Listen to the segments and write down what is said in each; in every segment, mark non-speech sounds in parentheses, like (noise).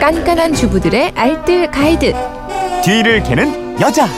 깐깐한 주부들의 알뜰 가이드. 뒤를 캐는 여자.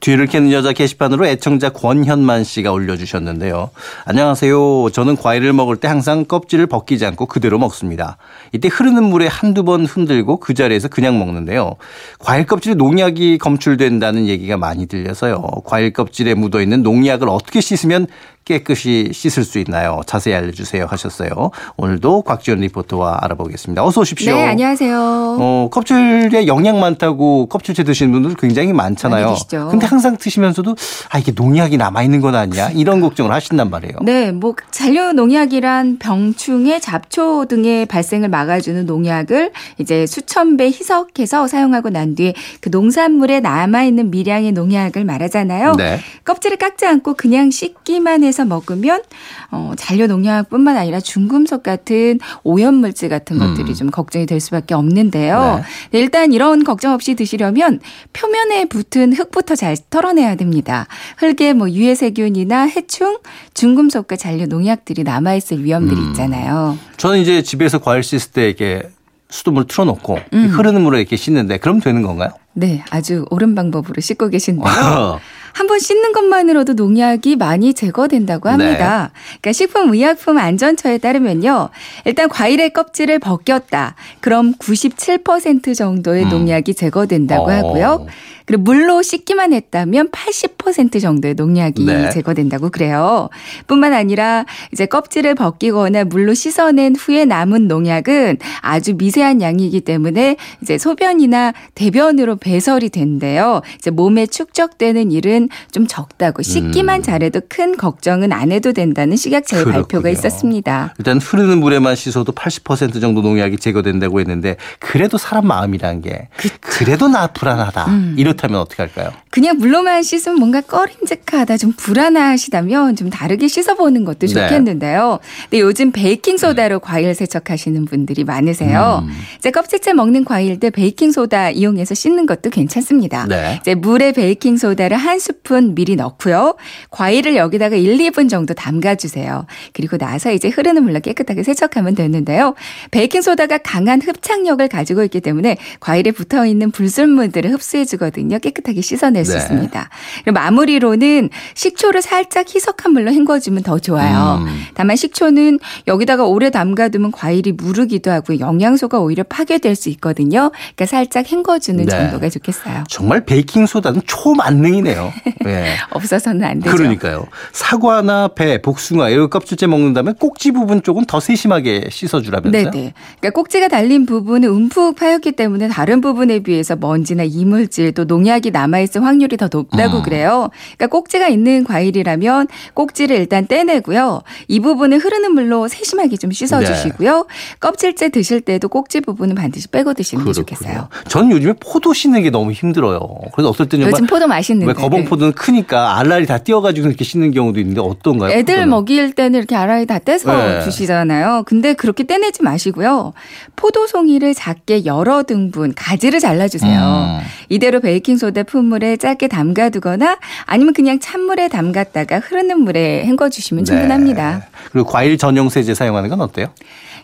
뒤를 캐는 여자 게시판으로 애청자 권현만 씨가 올려주셨는데요. 안녕하세요. 저는 과일을 먹을 때 항상 껍질을 벗기지 않고 그대로 먹습니다. 이때 흐르는 물에 한두 번 흔들고 그 자리에서 그냥 먹는데요. 과일 껍질에 농약이 검출된다는 얘기가 많이 들려서요. 과일 껍질에 묻어있는 농약을 어떻게 씻으면 깨끗이 씻을 수 있나요? 자세히 알려주세요 하셨어요. 오늘도 곽지연 리포터와 알아보겠습니다. 어서 오십시오. 네, 안녕하세요. 어, 껍질에 영양 많다고 껍질째 드시는 분들 굉장히 많잖아요. 근데 항상 드시면서도 아 이게 농약이 남아 있는 건 아니야? 이런 걱정을 하신단 말이에요. 네, 뭐 잔류 농약이란 병충해, 잡초 등의 발생을 막아주는 농약을 이제 수천 배 희석해서 사용하고 난 뒤에 그 농산물에 남아 있는 미량의 농약을 말하잖아요. 네. 껍질을 깎지 않고 그냥 씻기만 해서 먹으면 어, 잔류 농약뿐만 아니라 중금속 같은 오염 물질 같은 음. 것들이 좀 걱정이 될 수밖에 없는데요. 네. 네, 일단 이런 걱정 없이 드시려면 표면에 붙은 흙부터 잘 털어내야 됩니다. 흙에 뭐 유해 세균이나 해충, 중금속과 잔류 농약들이 남아 있을 위험들이 음. 있잖아요. 저는 이제 집에서 과일 씻을 때 이렇게 수돗물 틀어놓고 음. 흐르는 물에 이렇게 씻는데 그럼 되는 건가요? 네, 아주 옳은 방법으로 씻고 계신데요. 어. 한번 씻는 것만으로도 농약이 많이 제거된다고 합니다. 그러니까 식품의약품 안전처에 따르면요. 일단 과일의 껍질을 벗겼다. 그럼 97% 정도의 음. 농약이 제거된다고 어. 하고요. 그리고 물로 씻기만 했다면 80% 정도의 농약이 네. 제거된다고 그래요. 뿐만 아니라 이제 껍질을 벗기거나 물로 씻어낸 후에 남은 농약은 아주 미세한 양이기 때문에 이제 소변이나 대변으로 배설이 된대요. 이제 몸에 축적되는 일은 좀 적다고 씻기만 음. 잘해도 큰 걱정은 안 해도 된다는 식약처의 그렇군요. 발표가 있었습니다. 일단 흐르는 물에만 씻어도 80% 정도 농약이 제거된다고 했는데 그래도 사람 마음이란 게 그래도 나 불안하다. 음. 이렇 다면 어떻게 할까요? 그냥 물로만 씻으면 뭔가 꺼림직하다, 좀 불안하시다면 좀 다르게 씻어보는 것도 네. 좋겠는데요. 근데 요즘 베이킹 소다로 과일 세척하시는 분들이 많으세요. 음. 이제 껍질째 먹는 과일들 베이킹 소다 이용해서 씻는 것도 괜찮습니다. 네. 이제 물에 베이킹 소다를 한 스푼 미리 넣고요. 과일을 여기다가 1, 2분 정도 담가 주세요. 그리고 나서 이제 흐르는 물로 깨끗하게 세척하면 되는데요. 베이킹 소다가 강한 흡착력을 가지고 있기 때문에 과일에 붙어 있는 불순물들을 흡수해 주거든요. 깨끗하게 씻어낼 수 네. 있습니다. 그리고 마무리로는 식초를 살짝 희석한 물로 헹궈주면 더 좋아요. 음. 다만 식초는 여기다가 오래 담가두면 과일이 무르기도 하고 영양소가 오히려 파괴될 수 있거든요. 그러니까 살짝 헹궈주는 네. 정도가 좋겠어요. 정말 베이킹 소다는 초만능이네요. (laughs) 네. (laughs) 없어서는 안 되죠. 그러니까요. 사과나 배, 복숭아 이런 껍질째 먹는다면 꼭지 부분 쪽은 더 세심하게 씻어주라면서요? 네네. 그러니까 꼭지가 달린 부분은 움푹 파였기 때문에 다른 부분에 비해서 먼지나 이물질 또 농약이 남아있을 확률이 더 높다고 음. 그래요. 그러니까 꼭지가 있는 과일이라면 꼭지를 일단 떼내고요. 이 부분은 흐르는 물로 세심하게 좀 씻어주시고요. 껍질째 드실 때도 꼭지 부분은 반드시 빼고 드시는 게 좋겠어요. 전 요즘에 포도 씻는 게 너무 힘들어요. 그래서 어떨 때는 요즘 포도 맛있는데. 왜 거봉 포도 는 크니까 알알이 다 띄어가지고 이렇게 씻는 경우도 있는데 어떤가요? 애들 포도는? 먹일 때는 이렇게 알알이 다 떼서 네. 주시잖아요. 근데 그렇게 떼내지 마시고요. 포도송이를 작게 여러 등분 가지를 잘라주세요. 음. 이대로 베이킹소다 품물에 짧게 담가두거나 아니면 그냥 찬물에 담갔다가 흐르는 물에 헹궈주시면 네. 충분합니다. 그리고 과일 전용 세제 사용하는 건 어때요?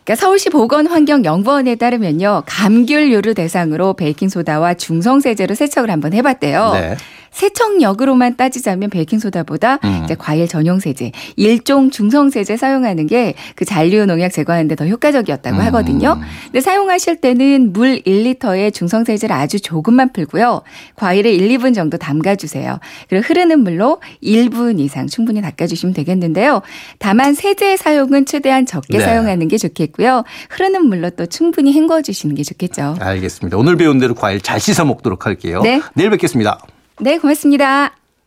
그러니까 서울시 보건환경연구원에 따르면요. 감귤류를 대상으로 베이킹소다와 중성세제로 세척을 한번 해봤대요. 네. 세척력으로만 따지자면 베이킹소다보다 음. 이제 과일 전용 세제, 일종 중성 세제 사용하는 게 그 잔류 농약 제거하는데 더 효과적이었다고 음. 하거든요. 근데 사용하실 때는 물 1리터에 중성 세제를 아주 조금만 풀고요. 과일을 1, 2분 정도 담가 주세요. 그리고 흐르는 물로 1분 이상 충분히 닦아 주시면 되겠는데요. 다만 세제 사용은 최대한 적게 네. 사용하는 게 좋겠 고요. 흐르는 물로 또 충분히 헹궈 주시는 게 좋겠죠. 알겠습니다. 오늘 배운 대로 과일 잘 씻어 먹도록 할게요. 네. 내일 뵙겠습니다. 네, 고맙습니다.